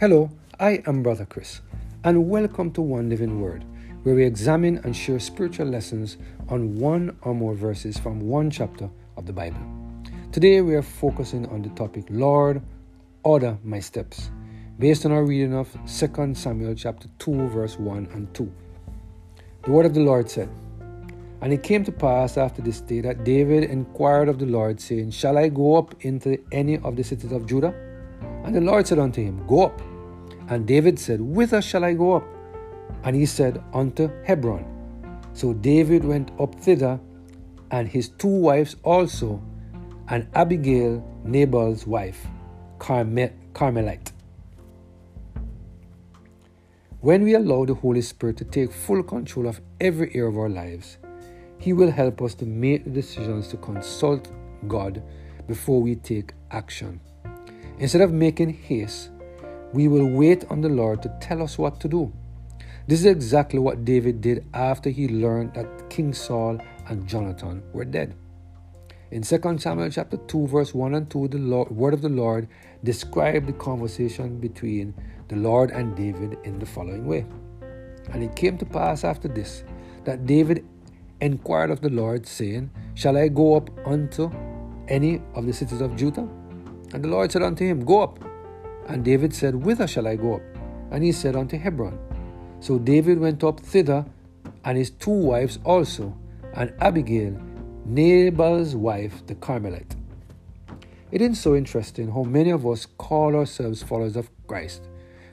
Hello, I am Brother Chris, and welcome to One Living Word, where we examine and share spiritual lessons on one or more verses from one chapter of the Bible. Today we are focusing on the topic Lord, order my steps, based on our reading of 2 Samuel chapter 2 verse 1 and 2. The word of the Lord said, And it came to pass after this day that David inquired of the Lord, saying, Shall I go up into any of the cities of Judah? And the Lord said unto him, Go up. And David said, Whither shall I go up? And he said, Unto Hebron. So David went up thither, and his two wives also, and Abigail, Nabal's wife, Carmel- Carmelite. When we allow the Holy Spirit to take full control of every area of our lives, He will help us to make the decisions to consult God before we take action. Instead of making haste, we will wait on the Lord to tell us what to do. This is exactly what David did after he learned that King Saul and Jonathan were dead. In 2 Samuel chapter 2 verse 1 and 2 the Lord, word of the Lord described the conversation between the Lord and David in the following way. And it came to pass after this that David inquired of the Lord saying, Shall I go up unto any of the cities of Judah? And the Lord said unto him, Go up. And David said, Whither shall I go up? And he said unto Hebron. So David went up thither, and his two wives also, and Abigail, Nabal's wife, the Carmelite. It is so interesting how many of us call ourselves followers of Christ,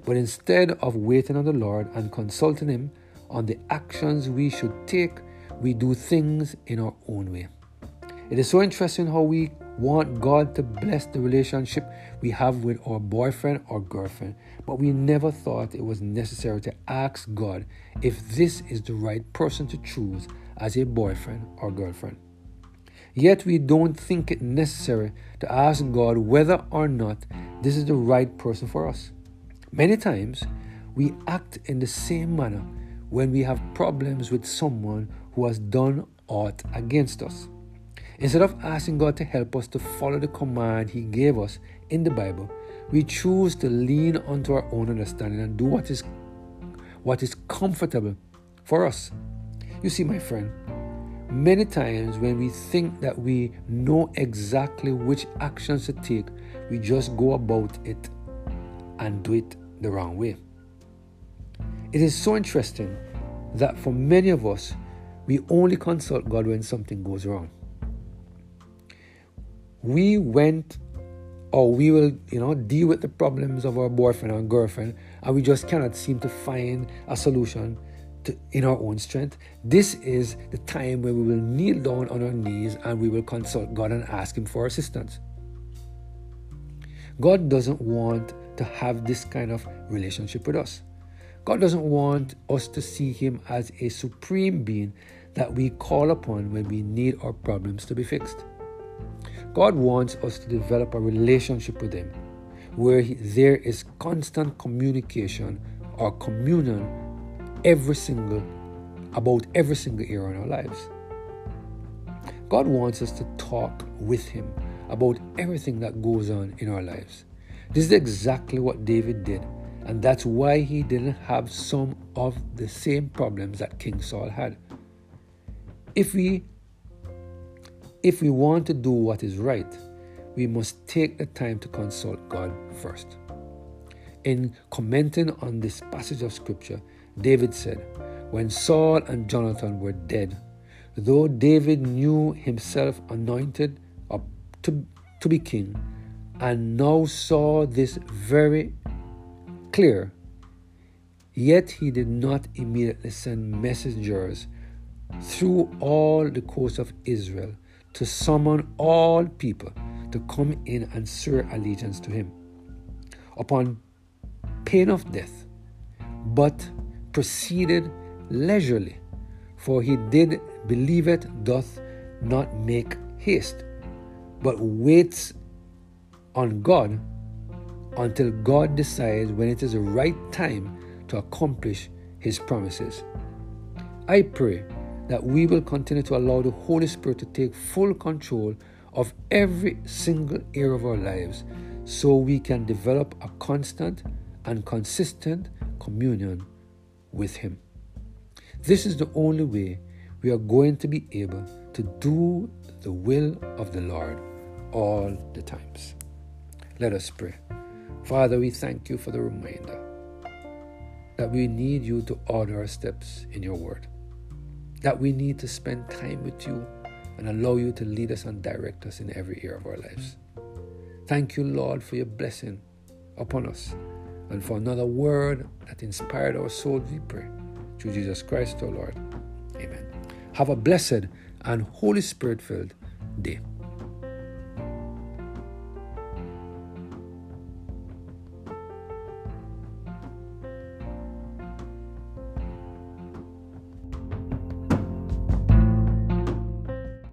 but instead of waiting on the Lord and consulting Him on the actions we should take, we do things in our own way. It is so interesting how we want God to bless the relationship we have with our boyfriend or girlfriend, but we never thought it was necessary to ask God if this is the right person to choose as a boyfriend or girlfriend. Yet we don't think it necessary to ask God whether or not this is the right person for us. Many times we act in the same manner when we have problems with someone who has done aught against us. Instead of asking God to help us to follow the command He gave us in the Bible, we choose to lean onto our own understanding and do what is what is comfortable for us. You see, my friend, many times when we think that we know exactly which actions to take, we just go about it and do it the wrong way. It is so interesting that for many of us, we only consult God when something goes wrong we went or we will, you know, deal with the problems of our boyfriend or girlfriend, and we just cannot seem to find a solution to, in our own strength. This is the time where we will kneel down on our knees and we will consult God and ask Him for assistance. God doesn't want to have this kind of relationship with us. God doesn't want us to see Him as a supreme being that we call upon when we need our problems to be fixed. God wants us to develop a relationship with Him where he, there is constant communication or communion every single about every single area in our lives. God wants us to talk with Him about everything that goes on in our lives. This is exactly what David did, and that's why he didn't have some of the same problems that King Saul had. If we if we want to do what is right, we must take the time to consult God first. In commenting on this passage of scripture, David said, When Saul and Jonathan were dead, though David knew himself anointed to, to be king, and now saw this very clear, yet he did not immediately send messengers through all the coast of Israel to summon all people to come in and swear allegiance to him upon pain of death, but proceeded leisurely, for he did believe it doth not make haste, but waits on God until God decides when it is the right time to accomplish his promises. I pray that we will continue to allow the Holy Spirit to take full control of every single area of our lives so we can develop a constant and consistent communion with Him. This is the only way we are going to be able to do the will of the Lord all the times. Let us pray. Father, we thank you for the reminder that we need you to order our steps in your word, that we need to spend time with you and allow you to lead us and direct us in every area of our lives. Thank you, Lord, for your blessing upon us and for another word that inspired our soul, we pray. Through Jesus Christ, our Lord. Amen. Have a blessed and Holy Spirit filled day.